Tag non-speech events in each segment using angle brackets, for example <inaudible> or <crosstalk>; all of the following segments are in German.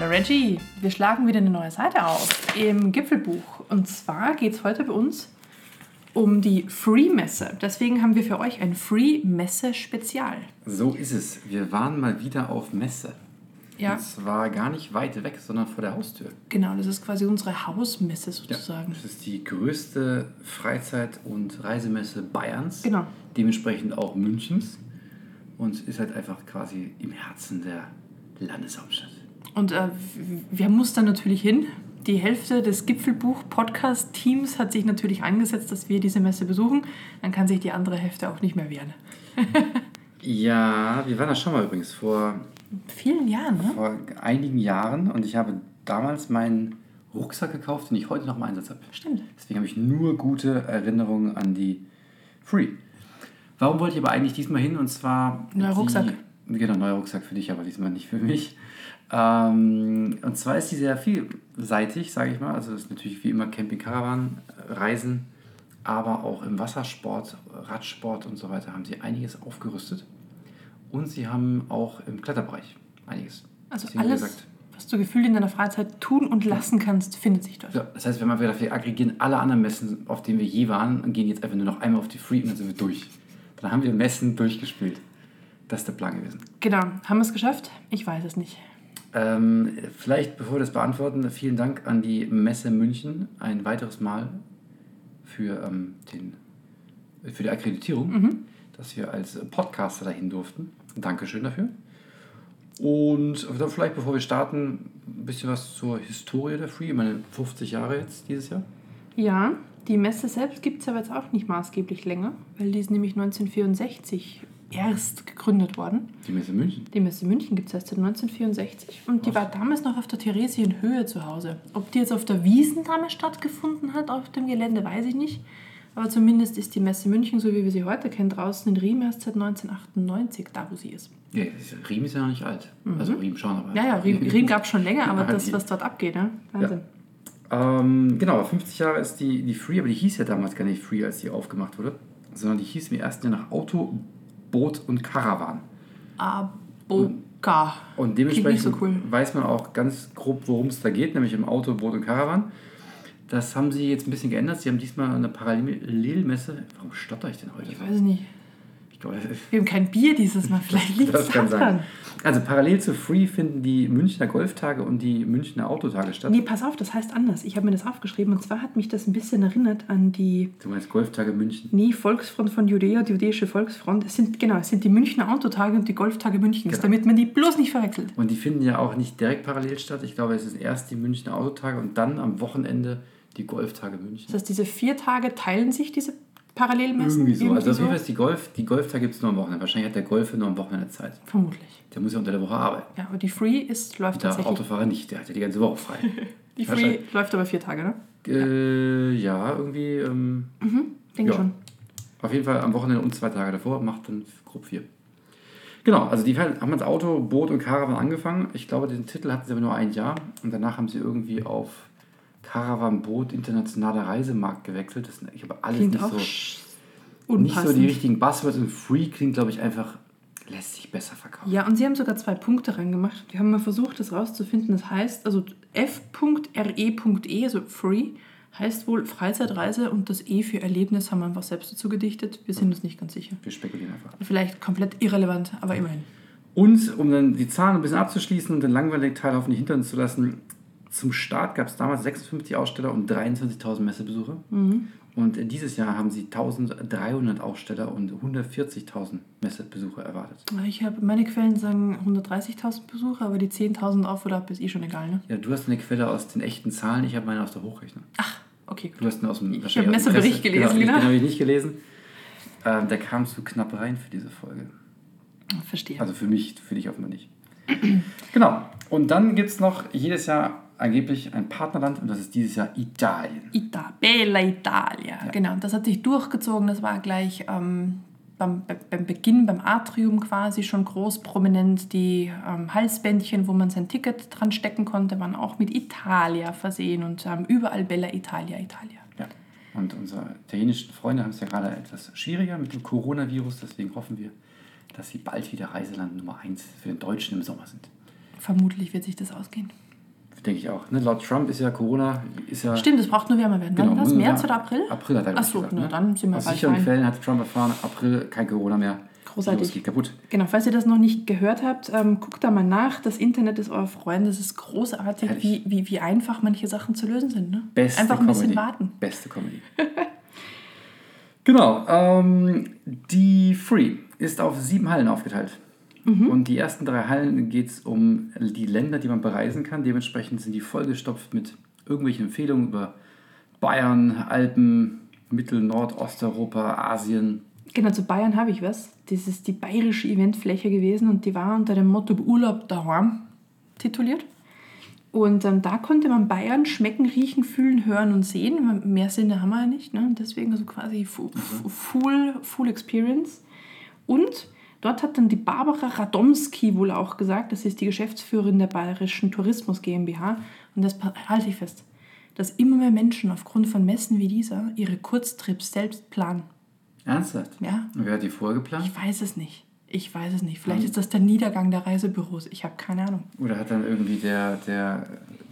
Hallo Reggie, wir schlagen wieder eine neue Seite auf im Gipfelbuch. Und zwar geht es heute bei uns um die Free-Messe. Deswegen haben wir für euch ein Free-Messe-Spezial. So ist es. Wir waren mal wieder auf Messe. Ja. Und zwar gar nicht weit weg, sondern vor der Haustür. Genau, das ist quasi unsere Hausmesse sozusagen. Das ist die größte Freizeit- und Reisemesse Bayerns. Genau. Dementsprechend auch Münchens. Und ist halt einfach quasi im Herzen der Landeshauptstadt. Und äh, wir mussten natürlich hin. Die Hälfte des Gipfelbuch-Podcast-Teams hat sich natürlich eingesetzt, dass wir diese Messe besuchen. Dann kann sich die andere Hälfte auch nicht mehr wehren. <laughs> Ja, wir waren da schon mal übrigens vor, Vielen Jahren, ne? vor einigen Jahren und ich habe damals meinen Rucksack gekauft, den ich heute noch im Einsatz habe. Stimmt. Deswegen habe ich nur gute Erinnerungen an die Free. Warum wollte ich aber eigentlich diesmal hin? Und zwar. Neuer Rucksack. Genau, neuer Rucksack für dich, aber diesmal nicht für mich. Ähm, und zwar ist die sehr vielseitig, sage ich mal. Also es ist natürlich wie immer Camping, Caravan, äh, Reisen, aber auch im Wassersport, Radsport und so weiter haben sie einiges aufgerüstet. Und sie haben auch im Kletterbereich einiges. Also Deswegen alles, gesagt, was du gefühlt in deiner Freizeit tun und lassen kannst, findet sich dort. Ja, das heißt, wenn man wieder, wir aggregieren alle anderen Messen, auf denen wir je waren, und gehen jetzt einfach nur noch einmal auf die Free und dann sind wir durch. Dann haben wir Messen durchgespielt. Das ist der Plan gewesen. Genau. Haben wir es geschafft? Ich weiß es nicht. Ähm, vielleicht, bevor wir das beantworten, vielen Dank an die Messe München ein weiteres Mal für, ähm, den, für die Akkreditierung, dass wir als Podcaster dahin durften. Dankeschön dafür. Und vielleicht, bevor wir starten, ein bisschen was zur Historie der Free. Ich meine, 50 Jahre jetzt dieses Jahr. Ja, die Messe selbst gibt es aber jetzt auch nicht maßgeblich länger, weil die ist nämlich 1964 erst gegründet worden. Die Messe München. Die Messe München gibt es erst seit 1964 und die war damals noch auf der Theresienhöhe zu Hause. Ob die jetzt auf der Wiesen damals stattgefunden hat, auf dem Gelände, weiß ich nicht. Aber zumindest ist die Messe München, so wie wir sie heute kennen, draußen in Riem erst seit 1998, da wo sie ist. Ja, Riem ist ja noch nicht alt. Also Riem schon, aber. Mhm. Ja, ja, Riem, Riem gab es schon länger, aber <laughs> Ja, das, was dort abgeht, ne? Wahnsinn. Ähm, genau, 50 Jahre ist die, die Free, aber die hieß ja damals gar nicht Free, als die aufgemacht wurde, sondern die hieß im ersten Jahr nach Auto, Boot und Caravan. Aboka. Und Klingt nicht dementsprechend so cool. weiß man auch ganz grob, worum es da geht, nämlich im Auto, Boot und Caravan. Das haben sie jetzt ein bisschen geändert. Sie haben diesmal eine Parallelmesse. Warum stotter ich denn heute? Ich weiß es nicht. Ich glaube, Wir haben kein Bier dieses Mal, <laughs> vielleicht liegt das es kann daran. sein. Also parallel zu Free finden die Münchner Golftage und die Münchner Autotage statt. Nee, pass auf, das heißt anders. Ich habe mir das aufgeschrieben und zwar hat mich das ein bisschen erinnert an die Du meinst Golftage München? Nee, Volksfront von Judäa, die Judäische Volksfront. Es sind, genau, es sind die Münchner Autotage und die Golftage Münchens, Genau. damit man die bloß nicht verwechselt. Und die finden ja auch nicht direkt parallel statt. Ich glaube, es ist erst die Münchner Autotage und dann am Wochenende die Golftage München. Das heißt, diese vier Tage teilen sich diese Parallelmessen? Irgendwie so. Also auf jeden Fall ist die Golf, die Golftage gibt es nur am Wochenende. Wahrscheinlich hat der Golfer nur am Wochenende Zeit. Vermutlich. Der muss ja unter der Woche arbeiten. Ja, aber die Free ist, läuft Der tatsächlich. Autofahrer nicht, der hat ja die ganze Woche frei. <laughs> Die Free läuft aber vier Tage, ne? äh, ja, irgendwie. Ähm, Denke Ja. schon. Auf jeden Fall am Wochenende und zwei Tage davor macht dann grob vier. Genau, also die haben als Auto, Boot und Caravan angefangen. Ich glaube, den Titel hatten sie aber nur ein Jahr. Und danach haben sie irgendwie auf Caravan, Boot, internationaler Reisemarkt gewechselt. Das ich habe alles Klingt nicht so, nicht so die richtigen Buzzwords. Und Free klingt, glaube ich, einfach, lässt sich besser verkaufen. Ja, und sie haben sogar zwei Punkte reingemacht. Wir haben mal versucht, das rauszufinden. Das heißt, also f.re.e, also free, heißt wohl Freizeitreise und das E für Erlebnis haben wir einfach selbst dazu gedichtet. Wir sind uns nicht ganz sicher. Wir spekulieren einfach. Vielleicht komplett irrelevant, aber immerhin. Und um dann die Zahlen ein bisschen abzuschließen und den langweiligen Teil hoffentlich hinter uns zu lassen, zum Start gab es damals 56 Aussteller und 23.000 Messebesucher. Und dieses Jahr haben sie 1300 Aussteller und 140.000 Messebesucher erwartet. Ich habe, meine Quellen sagen 130.000 Besucher, aber die 10.000 auf oder ab ist eh schon egal, ne? Ja, du hast eine Quelle aus den echten Zahlen, ich habe meine aus der Hochrechnung. Ach, okay, gut. Du hast eine aus dem Ich habe Messebericht gelesen, genau. Den habe ich nicht gelesen. Ähm, der kam zu knapp rein für diese Folge. Verstehe. Also für mich, für dich offenbar nicht. <clears throat> genau. Und dann gibt es noch jedes Jahr angeblich ein Partnerland und das ist dieses Jahr Italien. Ita, Bella Italia, genau. Das hat sich durchgezogen. Das war gleich ähm, beim, be- beim Beginn, beim Atrium quasi schon groß prominent. Die ähm, Halsbändchen, wo man sein Ticket dran stecken konnte, waren auch mit Italia versehen und ähm, überall Bella Italia, Italia. Ja. Und unsere italienischen Freunde haben es ja gerade etwas schwieriger mit dem Coronavirus, deswegen hoffen wir, dass sie bald wieder Reiseland Nummer 1 für den Deutschen im Sommer sind. Vermutlich wird sich das ausgehen. Denke ich auch. Ne? Laut Trump ist ja Corona ist ja Stimmt, es braucht nur wärmer werden. Genau, Wann März oder April? April hat er Ach so, gesagt, ne? dann sind wir Aus bald sicheren fein. Quellen hat Trump erfahren, April kein Corona mehr. Großartig. Virus geht kaputt. Genau, falls ihr das noch nicht gehört habt, ähm, guckt da mal nach. Das Internet ist euer Freund. Es ist großartig, Herrlich. wie, wie, wie einfach manche Sachen zu lösen sind. Ne? Beste Einfach ein Comedy. bisschen warten. Beste Comedy. <laughs> genau. Ähm, die Free ist auf sieben Hallen aufgeteilt. Mhm. Und die ersten drei Hallen geht es um die Länder, die man bereisen kann. Dementsprechend sind die vollgestopft mit irgendwelchen Empfehlungen über Bayern, Alpen, Mittel-, Nord-, Osteuropa, Asien. Genau, zu Bayern habe ich was. Das ist die bayerische Eventfläche gewesen und die war unter dem Motto Urlaub daheim tituliert. Und ähm, da konnte man Bayern schmecken, riechen, fühlen, hören und sehen. Mehr Sinne haben wir ja nicht. Ne? Deswegen also quasi fu- fu- full, full Experience. Und dort hat dann die Barbara Radomski wohl auch gesagt, das ist die Geschäftsführerin der Bayerischen Tourismus GmbH. Und das halte ich fest, dass immer mehr Menschen aufgrund von Messen wie dieser ihre Kurztrips selbst planen. Ernsthaft? Ja, Und wer hat die vorher geplant? ich weiß es nicht. Ich weiß es nicht. Vielleicht ist das der Niedergang der Reisebüros. Ich habe keine Ahnung. Oder hat dann irgendwie der, der,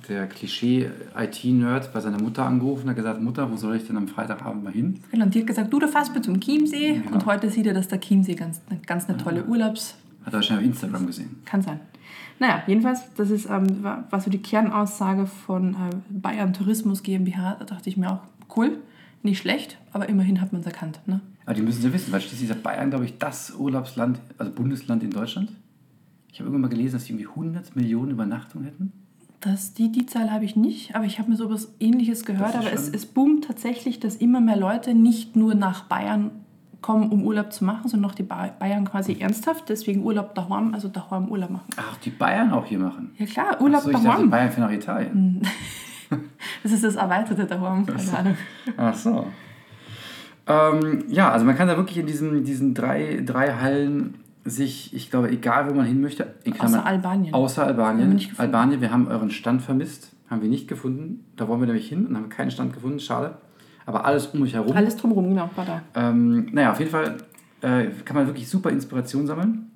der Klischee-IT-Nerd bei seiner Mutter angerufen und hat gesagt, Mutter, wo soll ich denn am Freitagabend mal hin? Genau, und die hat gesagt, du, da fährst mit zum Chiemsee. Und heute sieht er, dass der Chiemsee ganz, ganz eine tolle Urlaubs... Hat er wahrscheinlich auf Instagram gesehen. Kann sein. Naja, jedenfalls, das ist, ähm, war so die Kernaussage von äh, Bayern Tourismus GmbH. Da dachte ich mir auch, cool, nicht schlecht, aber immerhin hat man es erkannt. Ne? Aber die müssen sie wissen, weil schließlich ist Bayern, glaube ich, das Urlaubsland, also Bundesland in Deutschland. Ich habe irgendwann mal gelesen, dass die irgendwie 100 Millionen Übernachtungen hätten. Das, die, die Zahl habe ich nicht, aber ich habe mir so etwas Ähnliches gehört. Aber es, es boomt tatsächlich, dass immer mehr Leute nicht nur nach Bayern kommen, um Urlaub zu machen, sondern auch die ba Bayern quasi ernsthaft, deswegen Urlaub daheim, also daheim Urlaub machen. Ach, die Bayern auch hier machen. Ja klar, Urlaub Achso, ich dachte, daheim. Bayern fährt nach Italien. <laughs> Das ist das erweiterte daheim, keine Ahnung. Ach so. Ähm, ja, also man kann da wirklich in diesen, diesen drei, drei Hallen sich, ich glaube, egal wo man hin möchte, in Außer Albanien. Außer Albanien. Albanien, wir haben euren Stand vermisst, haben wir nicht gefunden. Da wollen wir nämlich hin und haben keinen Stand gefunden, schade. Aber alles um euch herum. Alles drumherum, genau, war da. Ähm, naja, auf jeden Fall äh, kann man wirklich super Inspiration sammeln.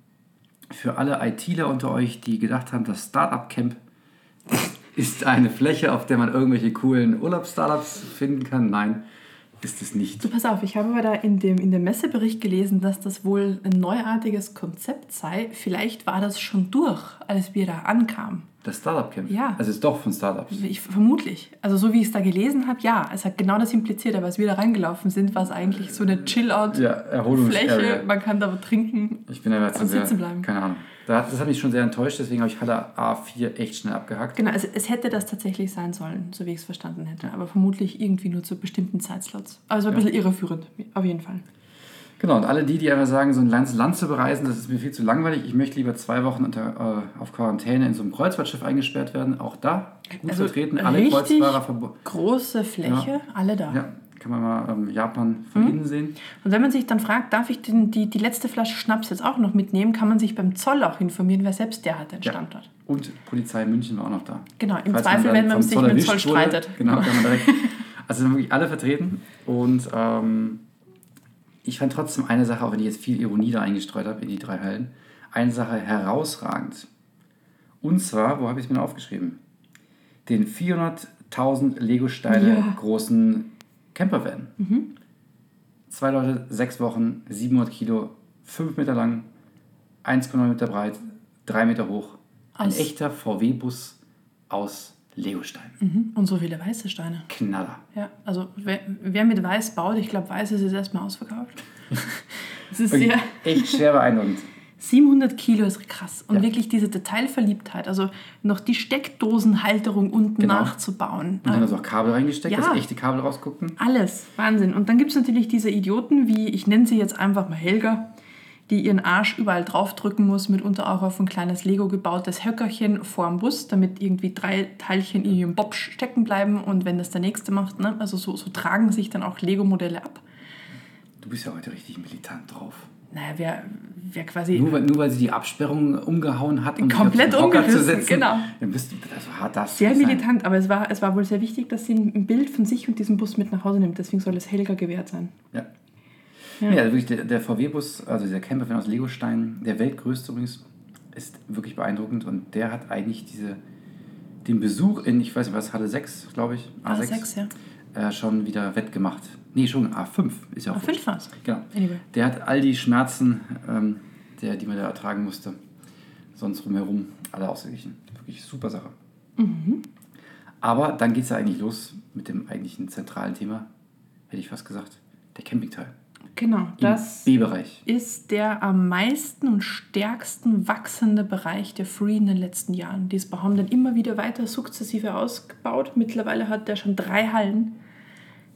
Für alle ITler unter euch, die gedacht haben, das Startup Camp ist eine Fläche, auf der man irgendwelche coolen Urlaubsstartups finden kann. Nein, ist es nicht. Du, pass auf, ich habe aber da in dem, in dem Messebericht gelesen, dass das wohl ein neuartiges Konzept sei. Vielleicht war das schon durch, als wir da ankamen. Das Startup Camp? Ja. Also es ist doch von Startups. Ich, vermutlich. Also so wie ich es da gelesen habe, ja, es hat genau das impliziert, aber als wir da reingelaufen sind, war es eigentlich so eine Chill-Out-Fläche. Ja. Man kann da trinken. Ich bin aber jetzt Und sitzen bleiben. keine Ahnung. Das hat mich schon sehr enttäuscht, deswegen habe ich Halle A4 echt schnell abgehakt. Genau, also es hätte das tatsächlich sein sollen, so wie ich es verstanden hätte. Aber vermutlich irgendwie nur zu bestimmten Zeitslots. Aber es war ein bisschen irreführend, auf jeden Fall. Genau, und alle die, die einfach sagen, so ein ganzes Land zu bereisen, das ist mir viel zu langweilig. Ich möchte lieber zwei Wochen unter, äh, auf Quarantäne in so einem Kreuzfahrtschiff eingesperrt werden. Auch da gut Also vertreten, alle Kreuzfahrer verbo- Große Fläche, alle da. Ja, kann man mal ähm, Japan von Mhm. innen sehen. Und wenn man sich dann fragt, darf ich den, die, die letzte Flasche Schnaps jetzt auch noch mitnehmen, kann man sich beim Zoll auch informieren, weil selbst der hat den Ja. Standort. Und Polizei München war auch noch da. Genau, im Falls Zweifel, dann wenn man sich mit dem Zoll erwischt wurde, streitet. Genau, kann man direkt. <laughs> Also sind wirklich alle vertreten. Und ähm, ich fand trotzdem eine Sache, auch wenn ich jetzt viel Ironie da eingestreut habe in die drei Hallen, eine Sache herausragend. Und zwar, wo habe ich es mir aufgeschrieben? Den 400.000 Lego-Steine Ja. Großen Campervan. Zwei Leute, sechs Wochen, 700 Kilo, 5 Meter lang, 1,9 Meter breit, 3 Meter hoch. Ein Aus- echter VW-Bus aus Legosteinen. Mhm. Und so viele weiße Steine. Knaller. Ja, also wer, wer mit Weiß baut, ich glaube, Weiß ist jetzt erstmal ausverkauft. <laughs> Es ist Wirklich ja, Echt schwer beeindruckend. 700 Kilo ist krass. Und Ja. wirklich diese Detailverliebtheit, also noch die Steckdosenhalterung unten Genau. nachzubauen. Und dann also auch Kabel reingesteckt, Ja. dass echte Kabel rausguckten. Alles, Wahnsinn. Und dann gibt es natürlich diese Idioten, wie ich nenne sie jetzt einfach mal Helga, die ihren Arsch überall draufdrücken muss, mitunter auch auf ein kleines Lego gebautes Höckerchen vorm Bus, damit irgendwie drei Teilchen in ihrem Bob stecken bleiben und wenn das der nächste macht, ne? also so, so tragen sich dann auch Lego-Modelle ab. Du bist ja heute richtig militant drauf. Naja, wer, wer quasi. Nur weil, nur weil sie die Absperrung umgehauen hat, um Komplett Hocker zu umgerissen, setzen, genau. dann bist du, das war das Sehr muss sein. militant, aber es war, es war wohl sehr wichtig, dass sie ein Bild von sich und diesem Bus mit nach Hause nimmt. Deswegen soll es Helga gewährt sein. Ja. Ja, also wirklich der, der VW-Bus, also dieser Campervan aus Legosteinen, der weltgrößte übrigens, ist wirklich beeindruckend und der hat eigentlich diese, den Besuch in, ich weiß nicht was, Halle 6, glaube ich, A6, A6, ja. äh, schon wieder wettgemacht. Nee, schon A5 ist ja auch A5 wurscht. war's. Genau. Anyway. Der hat all die Schmerzen, ähm, der, die man da ertragen musste, sonst rumherum, alle ausgeglichen. Wirklich super Sache. Mhm. Aber dann geht es ja eigentlich los mit dem eigentlichen zentralen Thema, hätte ich fast gesagt, der Campingteil. Genau, Im das B-Bereich. ist der am meisten und stärksten wachsende Bereich der Free in den letzten Jahren. Die haben dann immer wieder weiter sukzessive ausgebaut. Mittlerweile hat der schon drei Hallen.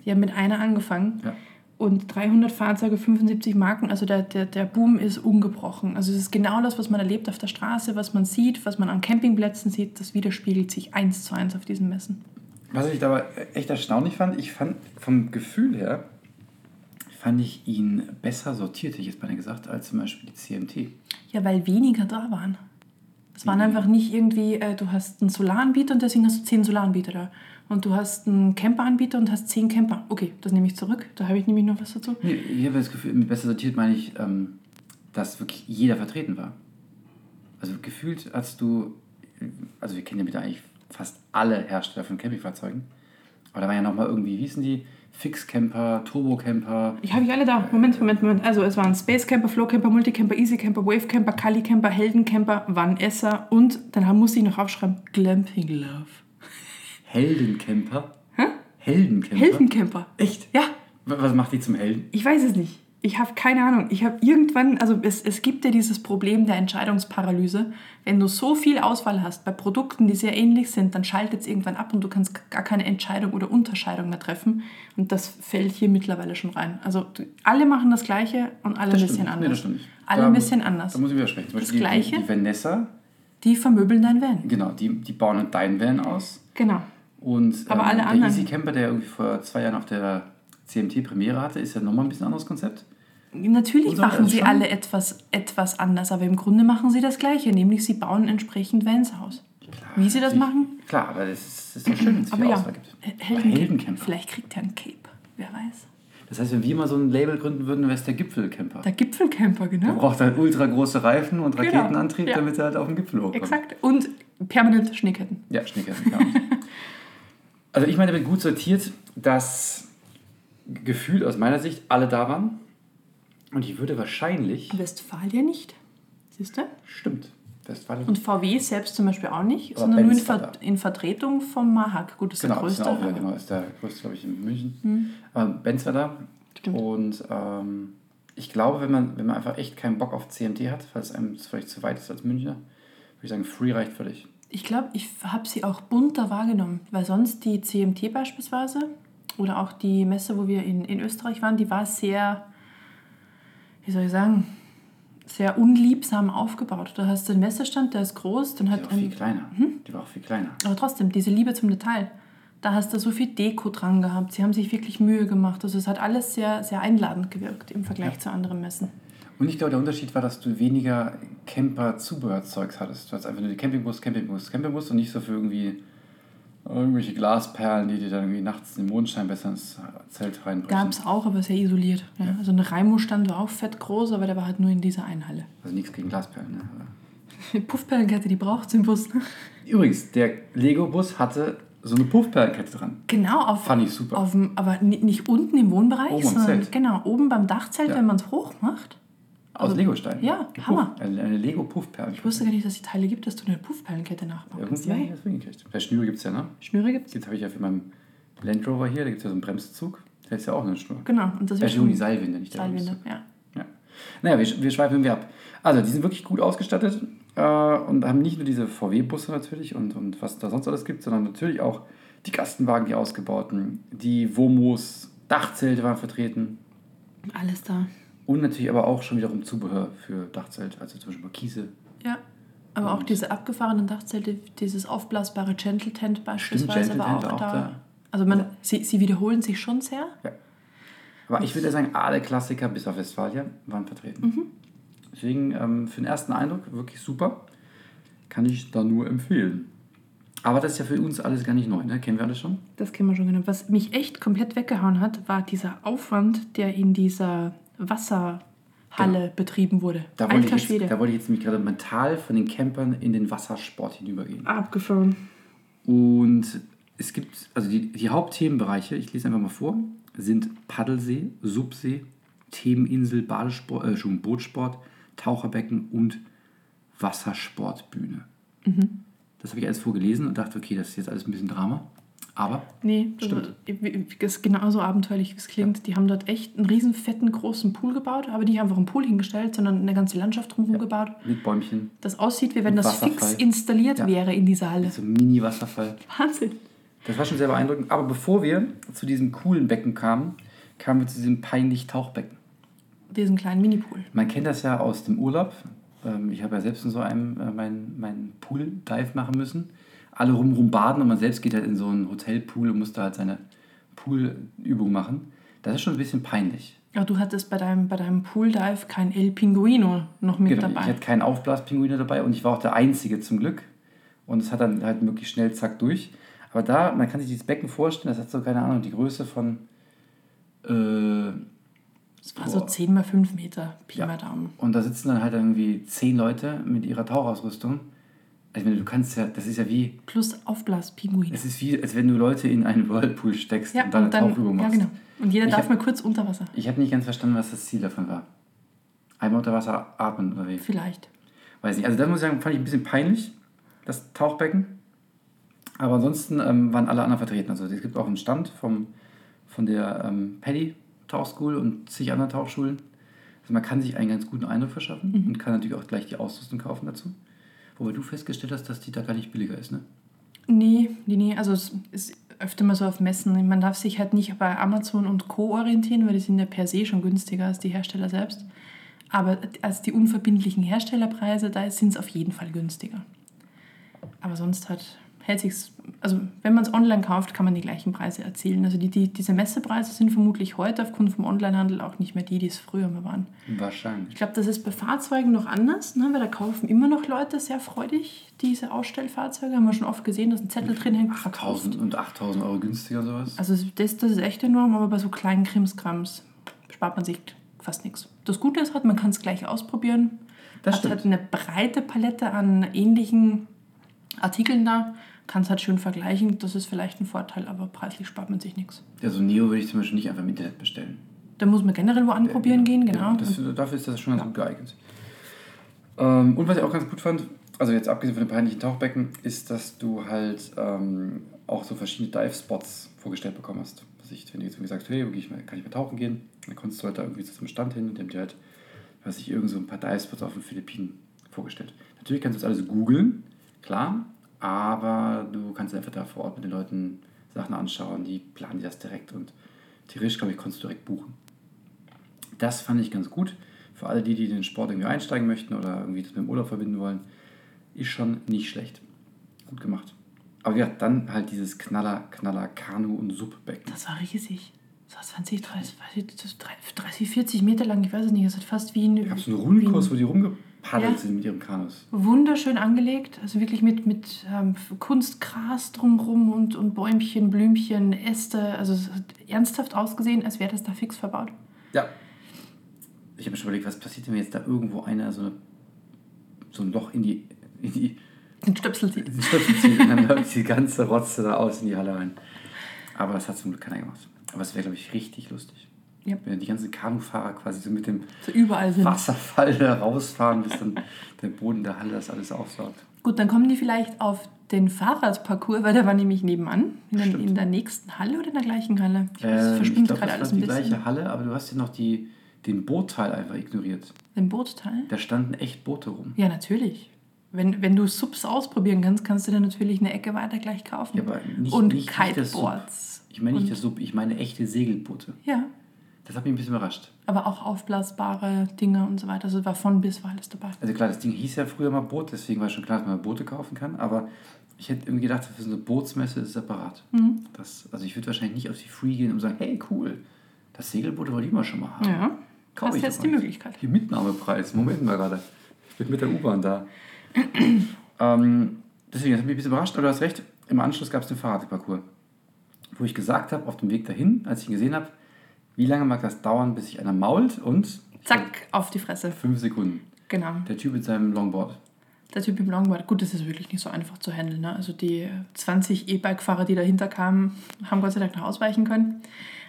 Die haben mit einer angefangen. Ja. Und 300 Fahrzeuge, 75 Marken. Also der, der, der Boom ist ungebrochen. Also es ist genau das, was man erlebt auf der Straße, was man sieht, was man an Campingplätzen sieht. Das widerspiegelt sich eins zu eins auf diesen Messen. Was ich aber echt erstaunlich fand, ich fand vom Gefühl her, fand ich ihn besser sortiert, hätte ich jetzt beinahe gesagt, als zum Beispiel die CMT. Ja, weil weniger da waren. Es waren einfach nicht irgendwie, äh, du hast einen Solaranbieter und deswegen hast du zehn Solaranbieter da. Und du hast einen Camperanbieter und hast zehn Camper. Okay, das nehme ich zurück. Da habe ich nämlich noch was dazu. Nee, ich habe das Gefühl, mit besser sortiert meine ich, ähm, dass wirklich jeder vertreten war. Also gefühlt hast du, also wir kennen ja bitte eigentlich fast alle Hersteller von Campingfahrzeugen. Aber da waren ja nochmal irgendwie, wie hießen die? Fixcamper, Turbocamper. Ich habe ich alle da. Moment, Moment, Moment. Also es waren Space Camper, Flow Camper, Multicamper, Easy Camper, Wave Camper, Kali Camper, Helden Camper, Vanesser und dann muss ich noch aufschreiben, Glamping Love. Heldencamper. Heldencamper? Heldencamper. Echt? Ja, Was macht die zum Helden? Ich weiß es nicht. Ich habe keine Ahnung. Ich habe irgendwann, also es, es gibt ja dieses Problem der Entscheidungsparalyse. Wenn du so viel Auswahl hast bei Produkten, die sehr ähnlich sind, dann schaltet es irgendwann ab und du kannst gar keine Entscheidung oder Unterscheidung mehr treffen. Und das fällt hier mittlerweile schon rein. Also alle machen das Gleiche und alle ein bisschen stimmt. anders. Nee, das stimmt. Alle Da ein muss- bisschen anders. Da muss ich widersprechen. Zum Das Beispiel Gleiche? Die, die Vanessa, Die vermöbeln dein Van. genau, die, die bauen dein Van aus. Genau. Und Aber alle der anderen- Easy Camper, der irgendwie vor zwei Jahren auf der CMT Premiere hatte, ist ja nochmal ein bisschen anderes Konzept. Natürlich so, machen sie schon- alle etwas, etwas anders, aber im Grunde machen sie das Gleiche, nämlich sie bauen entsprechend Vans aus. Wie sie das Ich- machen? Klar, aber das ist, das ist doch schön, wenn es viel ja, Auswahl gibt. Helden Heldencamper. Vielleicht kriegt er ein Cape. Wer weiß. Das heißt, wenn wir mal so ein Label gründen würden, wäre es der Gipfelcamper. Der Gipfelcamper, Der genau. braucht halt ultra große Reifen und Genau, Raketenantrieb, ja. damit er halt auf den Gipfel hochkommt. Exakt. Und permanent Schneeketten. Ja, Schneeketten, klar. <laughs> also ich meine damit gut sortiert, dass gefühlt aus meiner Sicht alle da waren. Und ich würde wahrscheinlich... Westfalia nicht. Siehst du? Stimmt. Westfalen. Und VW selbst zum Beispiel auch nicht, sondern nur in, Ver in Vertretung vom Mahak. Gut, das ist Genau, der das ist größte. auch aber- genau, ist der größte, glaube ich, in München. Aber Benz war da. Stimmt. Und ähm, ich glaube, wenn man, wenn man einfach echt keinen Bock auf CMT hat, es einem vielleicht zu weit ist als Münchner, würde ich sagen, Free reicht völlig. Ich glaube, ich habe sie auch bunter wahrgenommen, weil sonst die CMT beispielsweise oder auch die Messe, wo wir in, in Österreich waren, die war sehr, wie soll ich sagen, sehr unliebsam aufgebaut. Da hast du den Messestand, der ist groß, dann Die hat war auch viel ein, kleiner. Mhm. Die war auch viel kleiner. aber trotzdem, diese Liebe zum Detail. Da hast du so viel Deko dran gehabt. Sie haben sich wirklich Mühe gemacht. Also es hat alles sehr, sehr einladend gewirkt im Vergleich zu anderen Messen. Und ich glaube, der Unterschied war, dass du weniger Camper-Zubehörzeugs hattest. Du hattest einfach nur die Campingbus, Campingbus, Campingbus und nicht so für irgendwie irgendwelche Glasperlen, die dir dann irgendwie nachts den Mondschein besser ins Zelt reinbrechen. Gab es auch, aber sehr isoliert. Ja. Also ein Raimo-Stand war auch fett groß, aber der war halt nur in dieser einen Halle. Also nichts gegen Glasperlen. Ne? <laughs> Puffperlenkette, die braucht im Bus. ne? Übrigens, der Lego-Bus hatte so eine Puffperlenkette dran. Genau, auf, Fand ich super. auf dem, aber ni- nicht unten im Wohnbereich, Oben sondern Zelt. genau, oben beim Dachzelt, Ja. wenn man es hoch macht. Aus Legostein. ja, Hammer. Eine, eine Lego-Puffperlenkette. Ich wusste gar nicht, dass es die Teile gibt, dass du eine Puffperlenkette nachbauen kannst. Irgendwie ich das hingekriegt. Bei Schnüre gibt es ja, ne? Schnüre gibt es. Jetzt habe ich ja für meinen Land Rover hier, da gibt es ja so einen Bremszug. Der ist ja auch eine Schnur. Genau, und das wäre Entschuldigung, die Seilwinde, nicht der Seilwinde. Ja. Ja. Naja, wir, wir schweifen irgendwie ab. Also, die sind wirklich gut ausgestattet äh, und haben nicht nur diese VW-Busse natürlich und, und was da sonst alles gibt, sondern natürlich auch die Gastenwagen, die ausgebauten, die Womos, Dachzelte waren vertreten Alles da. Und natürlich aber auch schon wiederum Zubehör für Dachzelt, also zum Beispiel Markise. Ja. Aber auch diese abgefahrenen Dachzelte, dieses aufblasbare Gentle Tent beispielsweise Gentle war auch, auch da. da. Also man, sie, sie wiederholen sich schon sehr. Ja. Aber ich würde ja sagen, alle Klassiker bis auf Westfalia waren vertreten. Mhm. Deswegen ähm, für den ersten Eindruck wirklich super. Kann ich da nur empfehlen. Aber das ist ja für uns alles gar nicht neu, ne? Kennen wir alles schon? Das kennen wir schon genau. Was mich echt komplett weggehauen hat, war dieser Aufwand, der in dieser Wasserhalle betrieben wurde. Da wollte, ich Alter jetzt, Schwede. da wollte ich jetzt nämlich gerade mental von den Campern in den Wassersport hinübergehen. Abgefahren. Und es gibt, also die, die Hauptthemenbereiche, ich lese einfach mal vor, sind Paddelsee, Subsee, Themeninsel, Badesport, äh, schon Bootsport, Taucherbecken und Wassersportbühne. Das habe ich alles vorgelesen und dachte, okay, das ist jetzt alles ein bisschen Drama. Aber Nee, Stimmt. das ist genauso abenteuerlich, wie es klingt. Die haben dort echt einen riesen fetten großen Pool gebaut, aber nicht einfach einen Pool hingestellt, sondern eine ganze Landschaft drumherum gebaut. mit Bäumchen, Das aussieht, wie wenn Mit das fix installiert Ja. wäre in dieser Halle. so ein Mini-Wasserfall. Wahnsinn. Das war schon sehr beeindruckend. Aber bevor wir zu diesem coolen Becken kamen, kamen wir zu diesem peinlich Tauchbecken. Diesen kleinen Mini-Pool. Man kennt das ja aus dem Urlaub. Ähm, Ich habe ja selbst in so einem äh, meinen mein Pool-Dive machen müssen. Alle rumrum baden und man selbst geht halt in so einen Hotelpool und muss da halt seine Poolübung machen. Das ist schon ein bisschen peinlich. Ja, du hattest bei deinem, bei deinem Pool-Dive kein El Pinguino noch mit Genau, ich dabei. hatte keinen Aufblaspinguine dabei und ich war auch der Einzige zum Glück. Und es hat dann halt möglichst schnell zack durch. Aber da, man kann sich dieses Becken vorstellen, das hat so, keine Ahnung, die Größe von. Äh, Das war so Boah. 10 mal 5 Meter, Pi Ja. mal Daumen. und da sitzen dann halt irgendwie zehn Leute mit ihrer Tauchausrüstung. Ich meine, du kannst ja, das ist ja wie, Plus Aufblaspinguine. es ist wie, als wenn du Leute in einen Whirlpool steckst Ja, und dann und eine dann, Tauchübung ja, machst. genau. Und jeder Ich darf hab- mal kurz unter Wasser. Ich habe nicht ganz verstanden, was das Ziel davon war. Einmal unter Wasser atmen oder wie? Vielleicht. Weiß nicht. Also das muss ich sagen, fand ich ein bisschen peinlich, das Tauchbecken. Aber ansonsten ähm, waren alle anderen vertreten. Also es gibt auch einen Stand vom, von der ähm, Paddy Tauchschool und zig anderen Tauchschulen. Also man kann sich einen ganz guten Eindruck verschaffen und kann natürlich auch gleich die Ausrüstung kaufen dazu. Wobei du festgestellt hast, dass die da gar nicht billiger ist, ne? Nee, nee, nee. Also es ist öfter mal so auf Messen. Man darf sich halt nicht bei Amazon und Co. orientieren, weil die sind ja per se schon günstiger als die Hersteller selbst. Aber als die unverbindlichen Herstellerpreise, da sind es auf jeden Fall günstiger. Aber sonst hat, hält sich's, also wenn man es online kauft, kann man die gleichen Preise erzielen. Also die, die, diese Messepreise sind vermutlich heute aufgrund vom Onlinehandel auch nicht mehr die, die es früher mal waren. Wahrscheinlich. Ich glaube, das ist bei Fahrzeugen noch anders, ne? weil da kaufen immer noch Leute sehr freudig diese Ausstellfahrzeuge. Haben wir schon oft gesehen, dass ein Zettel drin hängt, verkauft. 1000 und 8000 Euro günstiger sowas. Also das, das ist echt enorm, aber bei so kleinen Krimskrams spart man sich fast nichts. Das Gute ist halt, man kann es gleich ausprobieren. Das hat stimmt. halt eine breite Palette an ähnlichen Artikeln da. Kann es halt schön vergleichen. Das ist vielleicht ein Vorteil, aber preislich spart man sich nichts. Ja, so Neo würde ich zum Beispiel nicht einfach im Internet bestellen. Da muss man generell wo anprobieren gehen, genau. Ja, das, dafür ist das schon ganz gut geeignet. Ähm, und was ich auch ganz gut fand, also jetzt abgesehen von dem peinlichen Tauchbecken, ist, dass du halt ähm, auch so verschiedene Dive-Spots vorgestellt bekommen hast. Was ich, wenn du jetzt irgendwie sagst, hey, ich mal, kann ich mal tauchen gehen, dann konntest du halt da irgendwie zu einem Stand hin und haben dir halt, weiß ich, irgend so ein paar Dive-Spots auf den Philippinen vorgestellt. Natürlich kannst du das alles googeln, klar, aber du kannst einfach da vor Ort mit den Leuten Sachen anschauen, die planen dir das direkt und theoretisch, glaube ich, konntest du direkt buchen. Das fand ich ganz gut. Für alle die, die den Sport irgendwie einsteigen möchten oder irgendwie das mit dem Urlaub verbinden wollen, ist schon nicht schlecht. Gut gemacht. Aber ja, dann halt dieses Knaller, Knaller Kanu- und Subbecken. Das war riesig. Das war 20, 30, 30, 30, 40 Meter lang, ich weiß es nicht. Es hat fast wie ein. Gab es einen Rundkurs, wo die rumgepaddelt Ja. sind mit ihren Kanus. wunderschön angelegt, also wirklich mit, mit ähm, Kunstgras drumherum und, und Bäumchen, Blümchen, Äste. Also es hat ernsthaft ausgesehen, als wäre das da fix verbaut. Ja. Ich habe mir schon überlegt, was passiert, wenn jetzt da irgendwo einer so, eine, so ein Loch in die, in die Ein Stöpsel zieht. den Stöpsel zieht und dann läuft die ganze Rotze da aus in die Halle rein. Aber das hat zum Glück keiner gemacht. Aber es wäre, glaube ich, richtig lustig. Ja. Wenn die ganzen Kanufahrer quasi so mit dem So. Wasserfall da rausfahren, bis dann der Boden der Halle das alles aufsaugt. Gut, dann kommen die vielleicht auf den Fahrradparcours, weil der war nämlich nebenan, in der, Stimmt. in der nächsten Halle oder in der gleichen Halle. Ich weiß, Ähm, ich glaube, gerade das war die bisschen. gleiche Halle, aber du hast ja noch die, den Bootteil einfach ignoriert. Den Bootteil? Da standen echt Boote rum. Ja, natürlich. Wenn, wenn du Subs ausprobieren kannst, kannst du dir natürlich eine Ecke weiter gleich kaufen. Ja, aber nicht, und nicht, nicht. Kiteboards. Ich meine nicht das Sub, ich meine echte Segelboote. Ja, Das hat mich ein bisschen überrascht. aber auch aufblasbare Dinge und so weiter. Also war von bis war alles dabei. Also klar, das Ding hieß ja früher mal Boot, deswegen war schon klar, dass man Boote kaufen kann. Aber ich hätte irgendwie gedacht, für so eine Bootsmesse ist es separat. Mhm. Das, also ich würde wahrscheinlich nicht auf die Free gehen und sagen, hey cool, das Segelboot wollte ich mal schon mal haben. Ja, Kauf hast ich jetzt die. Möglichkeit. Hier Mitnahmepreis, Moment mal gerade. Ich bin mit der U-Bahn da. <clears throat> ähm, deswegen, das hat mich ein bisschen überrascht, aber du hast recht, im Anschluss gab es den Fahrradparcours. Wo ich gesagt habe, auf dem Weg dahin, als ich ihn gesehen habe, wie lange mag das dauern, bis sich einer mault und Zack, auf die Fresse. fünf Sekunden. Genau. Der Typ mit seinem Longboard. Der Typ im Longboard, gut, das ist wirklich nicht so einfach zu handeln. Ne? Also die 20 E-Bike-Fahrer, die dahinter kamen, haben Gott sei Dank noch ausweichen können.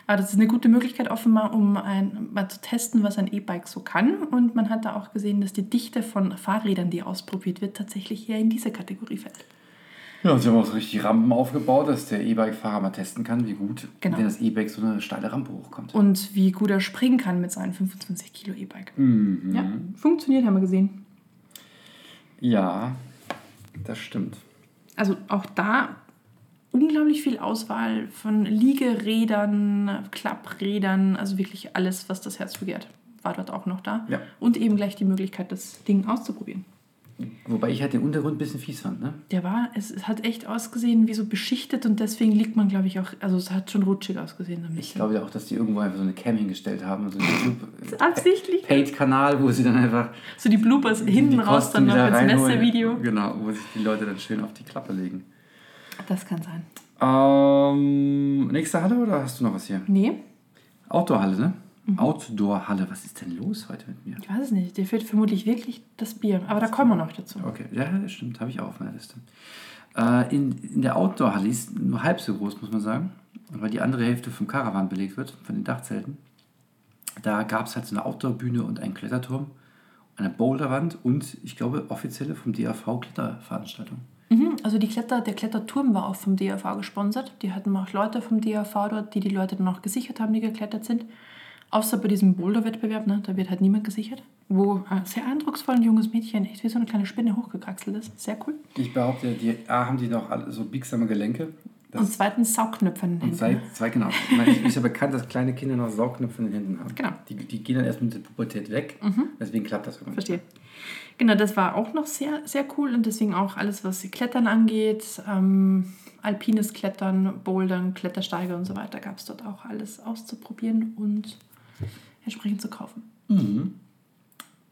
Aber das ist eine gute Möglichkeit offenbar, um ein, mal zu testen, was ein E-Bike so kann. Und man hat da auch gesehen, dass die Dichte von Fahrrädern, die ausprobiert wird, tatsächlich hier in diese Kategorie fällt. Ja, und sie haben auch so richtig Rampen aufgebaut, dass der E-Bike-Fahrer mal testen kann, wie gut Genau. wenn das E-Bike so eine steile Rampe hochkommt. Und wie gut er springen kann mit seinem 25 Kilo E-Bike. Mhm. Ja, funktioniert, haben wir gesehen. Ja, das stimmt. Also auch da unglaublich viel Auswahl von Liegerädern, Klapprädern, also wirklich alles, was das Herz begehrt, war dort auch noch da. Ja. Und eben gleich die Möglichkeit, das Ding auszuprobieren. Wobei ich halt den Untergrund ein bisschen fies fand, ne? Der war, es, es hat echt ausgesehen wie so beschichtet und deswegen liegt man, glaube ich, auch, also es hat schon rutschig ausgesehen. Ein Ich glaube ja auch, dass die irgendwo einfach so eine Cam hingestellt haben, so einen YouTube <laughs> Absichtlich. Paid-Kanal, wo sie dann einfach So die Bloopers hinten die raus dann noch ins. Messevideo. Genau, wo sich die Leute dann schön auf die Klappe legen. Das kann sein. Ähm, nächste Halle oder hast du noch was hier? Nee, Outdoor-Halle, ne? Mhm. Outdoor-Halle. Was ist denn los heute mit mir? ich weiß es nicht. Dir fehlt vermutlich wirklich das Bier. Aber da kommen wir noch dazu. Okay, ja, das stimmt, habe ich auch auf meiner Liste. Äh, in, in der Outdoor-Halle die ist nur halb so groß, muss man sagen, weil die andere Hälfte vom Caravan belegt wird, von den Dachzelten. Da gab es halt so eine Outdoor-Bühne und einen Kletterturm, eine Boulderwand und ich glaube offizielle vom DAV Kletterveranstaltung. Mhm, also die Kletter, der Kletterturm war auch vom DAV gesponsert. Die hatten auch Leute vom DAV dort, die die Leute dann auch gesichert haben, die geklettert sind. Außer bei diesem Boulder-Wettbewerb, ne, da wird halt niemand gesichert. Wo ein sehr eindrucksvoll ein junges Mädchen echt wie so eine kleine Spinne hochgekraxelt ist. Sehr cool. Ich behaupte, die A haben die noch alle so biegsame Gelenke. Das Und zweitens Saugknöpfe in den Händen. zwei, zwei genau. Ich meine, ist ja bekannt, dass kleine Kinder noch Saugnäpfe in den Händen haben. Genau. Mhm. Die, die gehen dann erst mit der Pubertät weg. Deswegen klappt das irgendwann. Verstehe. Genau, das war auch noch sehr, sehr cool und deswegen auch alles, was Klettern angeht, ähm, alpines Klettern, Bouldern, Klettersteige und so weiter, gab es dort auch alles auszuprobieren und entsprechend zu kaufen.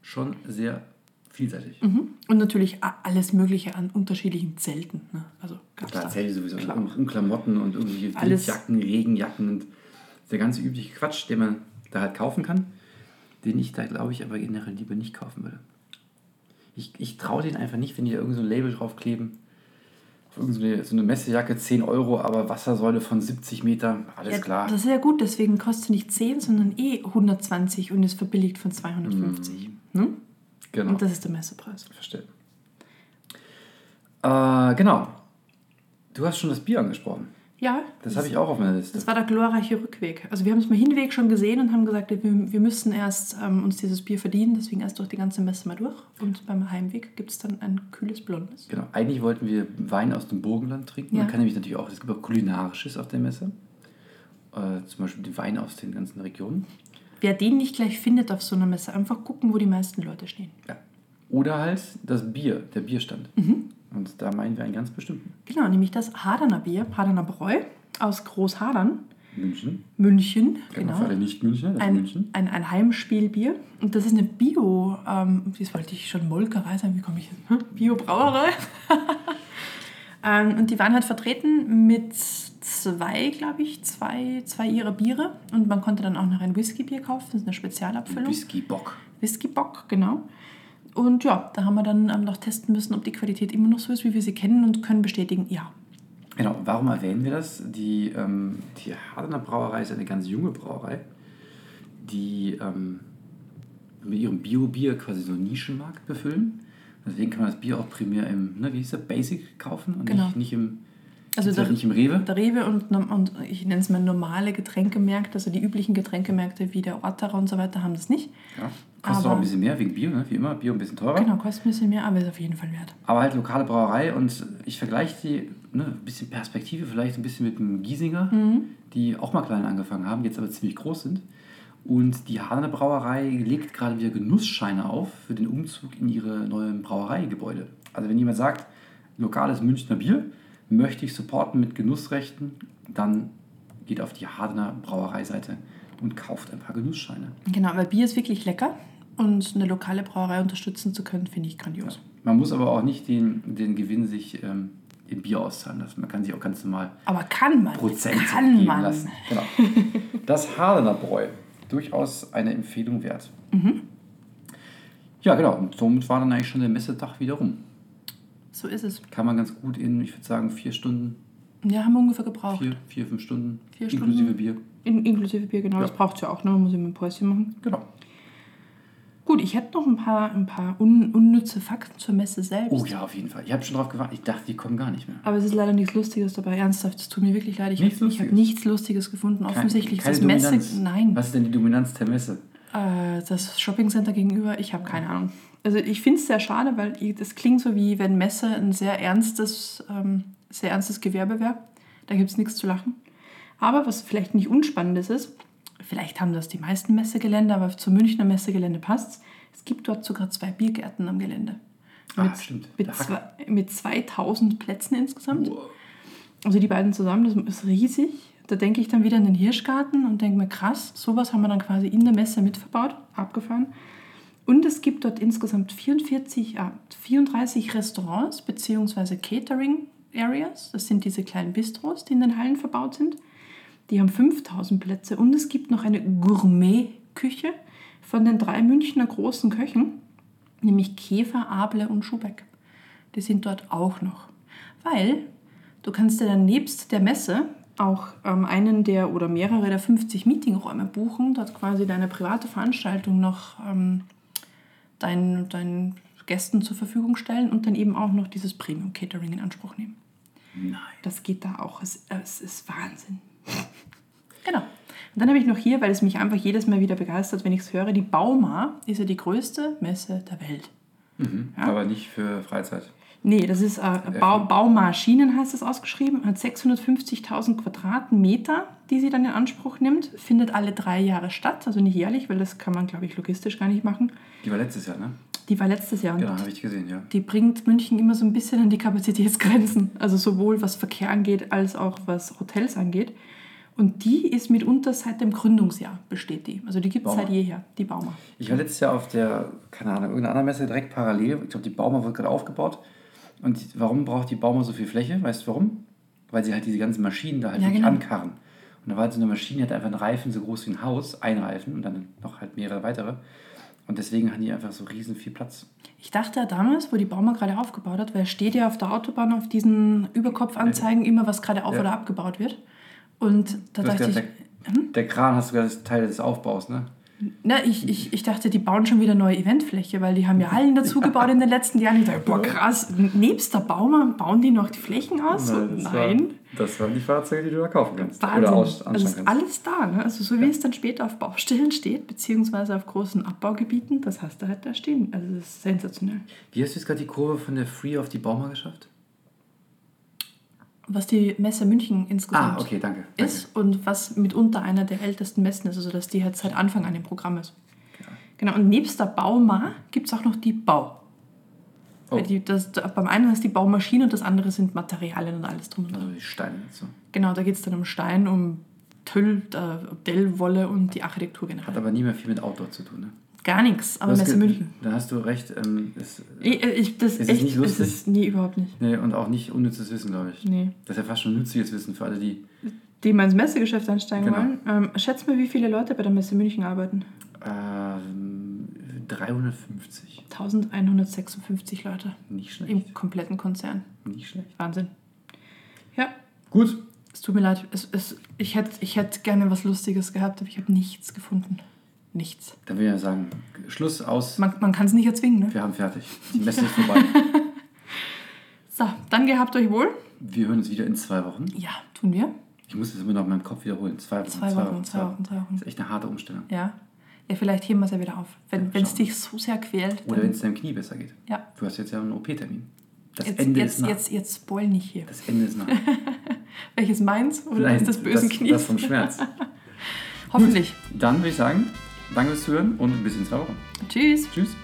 Schon sehr vielseitig. Mhm. Und natürlich alles Mögliche an unterschiedlichen Zelten. Ne? Also gab's Da ich sowieso Klar. um, um Klamotten und irgendwelche Alles. Windjacken, Regenjacken und der ganze übliche Quatsch, den man da halt kaufen kann, den ich da glaube ich aber generell lieber nicht kaufen würde. Ich, ich traue denen einfach nicht, wenn die da irgend so ein Label draufkleben. Irgendeine so eine Messejacke 10 Euro, aber Wassersäule von 70 Meter, alles Ja, klar. Das ist ja gut, deswegen kostet nicht 10, sondern eh 120 und ist verbilligt von 250. Ne? genau. Und das ist der Messepreis. Verstehe. Äh, genau. Du hast schon das Bier angesprochen. Ja, Das habe ich auch auf meiner Liste. Das war der glorreiche Rückweg. Also wir haben es mal Hinweg schon gesehen und haben gesagt, wir, wir müssen erst ähm, uns dieses Bier verdienen, deswegen erst durch die ganze Messe mal durch. Und beim Heimweg gibt es dann ein kühles Blondes. Genau. Eigentlich wollten wir Wein aus dem Burgenland trinken. Ja. Man kann nämlich natürlich auch, es gibt auch kulinarisches auf der Messe. Äh, zum Beispiel die Weine aus den ganzen Regionen. Wer den nicht gleich findet auf so einer Messe, einfach gucken, wo die meisten Leute stehen. Ja. Oder halt das Bier, der Bierstand. Mhm. Und da meinen wir einen ganz bestimmten. Genau, nämlich das Haderner Bier, Haderner Bräu aus Großhadern, München. München. Genau. Genau. Für alle Nicht-Münchner, das ist Ein, München. ein, ein Heimspielbier. Und das ist eine Bio, ähm, das wollte ich schon Molkerei sein, wie komme ich jetzt? Hm? Bio-Brauerei. <laughs> ähm, und die waren halt vertreten mit zwei, glaube ich, zwei, zwei ihrer Biere. Und man konnte dann auch noch ein Whisky-Bier kaufen, das ist eine Spezialabfüllung. Whisky-Bock. Whisky-Bock, genau. Und ja, da haben wir dann ähm, noch testen müssen, ob die Qualität immer noch so ist, wie wir sie kennen und können bestätigen, ja. Genau, warum erwähnen wir das? Die, ähm, die Hardener Brauerei ist eine ganz junge Brauerei, die ähm, mit ihrem Bio-Bier quasi so einen Nischenmarkt befüllen. Deswegen kann man das Bier auch primär im, ne, wie hieß der, Basic kaufen und Genau. nicht, nicht im, Also ist der- nicht im Rewe. Der Rewe und, und ich nenne es mal normale Getränkemärkte, also die üblichen Getränkemärkte wie der Orterer und so weiter, haben das nicht. Ja. Kostet auch Aber- ein bisschen mehr wegen Bier, ne? wie immer. Bier ein bisschen teurer. Genau, kostet ein bisschen mehr, aber ist auf jeden Fall wert. Aber halt lokale Brauerei und ich vergleiche die, ne, ein bisschen Perspektive, vielleicht ein bisschen mit dem Giesinger, die auch mal klein angefangen haben, jetzt aber ziemlich groß sind. Und die Hahner Brauerei legt gerade wieder Genussscheine auf für den Umzug in ihre neuen Brauereigebäude. Also wenn jemand sagt, lokales Münchner Bier möchte ich supporten mit Genussrechten, dann geht auf die Hardener Brauereiseite und kauft ein paar Genussscheine. Genau, weil Bier ist wirklich lecker und eine lokale Brauerei unterstützen zu können, finde ich grandios. Man muss aber auch nicht den, den Gewinn sich ähm, in Bier auszahlen lassen. Man kann sich auch ganz normal Aber kann man. Prozent kann geben man. lassen. Genau. Das Hardener Bräu. Durchaus eine Empfehlung wert. Mhm. Ja, genau. Und somit war dann eigentlich schon der Messetag wieder rum. So ist es. Kann man ganz gut in, ich würde sagen, vier Stunden, Ja, haben wir ungefähr gebraucht. vier, vier fünf Stunden, Vier inklusive Stunden. Bier. In, inklusive Bier, genau. Ja. Das braucht es ja auch, ne? Man muss immer ein Päuschen machen. Genau. Gut, ich hätte noch ein paar, ein paar un, unnütze Fakten zur Messe selbst. Oh ja, auf jeden Fall. Ich habe schon drauf gewartet. Ich dachte, die kommen gar nicht mehr. Aber es ist leider nichts Lustiges dabei. Ernsthaft, es tut mir wirklich leid. Ich Nichts habe nichts Lustiges gefunden. Offensichtlich keine ist das Messe. Nein. Was ist denn die Dominanz der Messe? Äh, das Shoppingcenter gegenüber, ich habe keine Ahnung. Also ich finde es sehr schade, weil das klingt so wie wenn Messe ein sehr ernstes, ähm, sehr ernstes Gewerbe wäre. Da gibt es nichts zu lachen. Aber was vielleicht nicht Unspannendes ist, vielleicht haben das die meisten Messegelände, aber zum Münchner Messegelände passt es gibt dort sogar zwei Biergärten am Gelände. Ah, Mit, stimmt. Mit, zwei, mit 2000 Plätzen insgesamt. Wow. Also die beiden zusammen, das ist riesig. Da denke ich dann wieder an den Hirschgarten und denke mir, krass, sowas haben wir dann quasi in der Messe mitverbaut, abgefahren. Und es gibt dort insgesamt 44, ah, 34 Restaurants bzw. Catering Areas. Das sind diese kleinen Bistros, die in den Hallen verbaut sind. Die haben 5000 Plätze und es gibt noch eine Gourmet-Küche von den drei Münchner großen Köchen, nämlich Käfer, Able und Schubeck. Die sind dort auch noch. Weil du kannst dir dann nebst der Messe auch ähm, einen der oder mehrere der 50 Meetingräume buchen, dort quasi deine private Veranstaltung noch ähm, deinen, deinen Gästen zur Verfügung stellen und dann eben auch noch dieses Premium Catering in Anspruch nehmen. Nein. Das geht da auch. Es, es ist Wahnsinn. <laughs> genau. Und dann habe ich noch hier, weil es mich einfach jedes Mal wieder begeistert, wenn ich es höre, die Bauma ist ja die größte Messe der Welt. Mhm. Aber nicht für Freizeit. Nee, das ist äh, Bau, Baumaschinen heißt es ausgeschrieben, hat 650.000 Quadratmeter, die sie dann in Anspruch nimmt, findet alle drei Jahre statt, also nicht jährlich, weil das kann man, glaube ich, logistisch gar nicht machen. Die war letztes Jahr, ne? Die war letztes Jahr Genau, habe ich gesehen, ja. die bringt München immer so ein bisschen an die Kapazitätsgrenzen, also sowohl was Verkehr angeht, als auch was Hotels angeht. Und die ist mitunter seit dem Gründungsjahr besteht die. Also die gibt es seit jeher, die Bauma. Ich war letztes Jahr auf der, keine Ahnung, irgendeiner anderen Messe direkt parallel. Ich glaube, die Bauma wird gerade aufgebaut. Und warum braucht die Bauma so viel Fläche? Weißt du warum? Weil sie halt diese ganzen Maschinen da halt Ja, wirklich genau. ankarren. Und da war halt so eine Maschine, die hat einfach einen Reifen so groß wie ein Haus, ein Reifen und dann noch halt mehrere weitere. Und deswegen haben die einfach so riesen viel Platz. Ich dachte ja damals, wo die Bauma gerade aufgebaut hat, weil steht ja auf der Autobahn auf diesen Überkopfanzeigen immer, was gerade auf Ja. oder abgebaut wird. Und da Du dachte ich, gesagt, der, der Kran hast sogar das Teil des Aufbaus, ne? Na, ich, ich, ich dachte, die bauen schon wieder neue Eventfläche, weil die haben ja Hallen dazu gebaut in den letzten Jahren. Ich dachte, boah krass, nebst der Bauma bauen die noch die Flächen aus? So, das Nein. War, das waren die Fahrzeuge, die du da kaufen kannst. Wahnsinn. Oder aus, also ist kannst. alles da. Ne? Also so wie es dann später auf Baustellen steht, beziehungsweise auf großen Abbaugebieten, das hast du halt da stehen. Also das ist sensationell. Wie hast du jetzt gerade die Kurve von der Free auf die Bauma geschafft? Was die Messe München insgesamt Ah, okay, danke. danke. ist und was mitunter einer der ältesten Messen ist, also dass die halt seit Anfang an im Programm ist. Genau, und nebst der Bauma gibt es auch noch die Bau. Oh. Die, das, da- beim einen ist die Baumaschine und das andere sind Materialien und alles drum und dran. Also die Steine dazu. Genau, da geht es dann um Stein, um Tüll, äh, Dellwolle und die Architektur Hat generell. aber nie mehr viel mit Outdoor zu tun, ne? Gar nichts, aber Messe München. Da hast du recht. Ähm, ist, Ich, ich, das Ist echt, nicht lustig? Ist, nee, überhaupt nicht. nee, und auch nicht unnützes Wissen, glaube ich. Nee. Das ist ja fast schon nützliches Wissen für alle, die Die mal ins Messegeschäft einsteigen Genau. wollen. Ähm, schätz mal, wie viele Leute bei der Messe München arbeiten. ähm, 350. 1156 Leute Nicht schlecht. im kompletten Konzern. Nicht schlecht. Wahnsinn. Ja, Gut. es tut mir leid. Es, es, ich hätte ich hätt gerne was Lustiges gehabt, aber ich habe nichts gefunden. Nichts. Dann will ich ja sagen, Schluss aus. Man, man kann es nicht erzwingen, ne? Wir haben fertig. Die Messe ist vorbei. <laughs> So, dann gehabt euch wohl. Wir hören uns wieder in zwei Wochen. Ja, tun wir. Ich muss das immer noch in meinem Kopf wiederholen. Zwei Wochen. Zwei Wochen, zwei Wochen, zwei Wochen. Das ist echt eine harte Umstellung. Ja. Ja, vielleicht heben wir es ja wieder auf. Wenn Ja, es dich so sehr quält. Oder wenn es deinem Knie besser geht. ja. Du hast jetzt ja einen OP-Termin. Das Jetzt, Ende jetzt, ist nah. jetzt, jetzt spoil nicht hier. Das Ende ist nah. <laughs> Welches meins oder Nein, das des bösen das, vom Schmerz. <laughs> Hoffentlich. Dann würde ich sagen, danke fürs Zuhören und bis in zwei Wochen. Tschüss. Tschüss.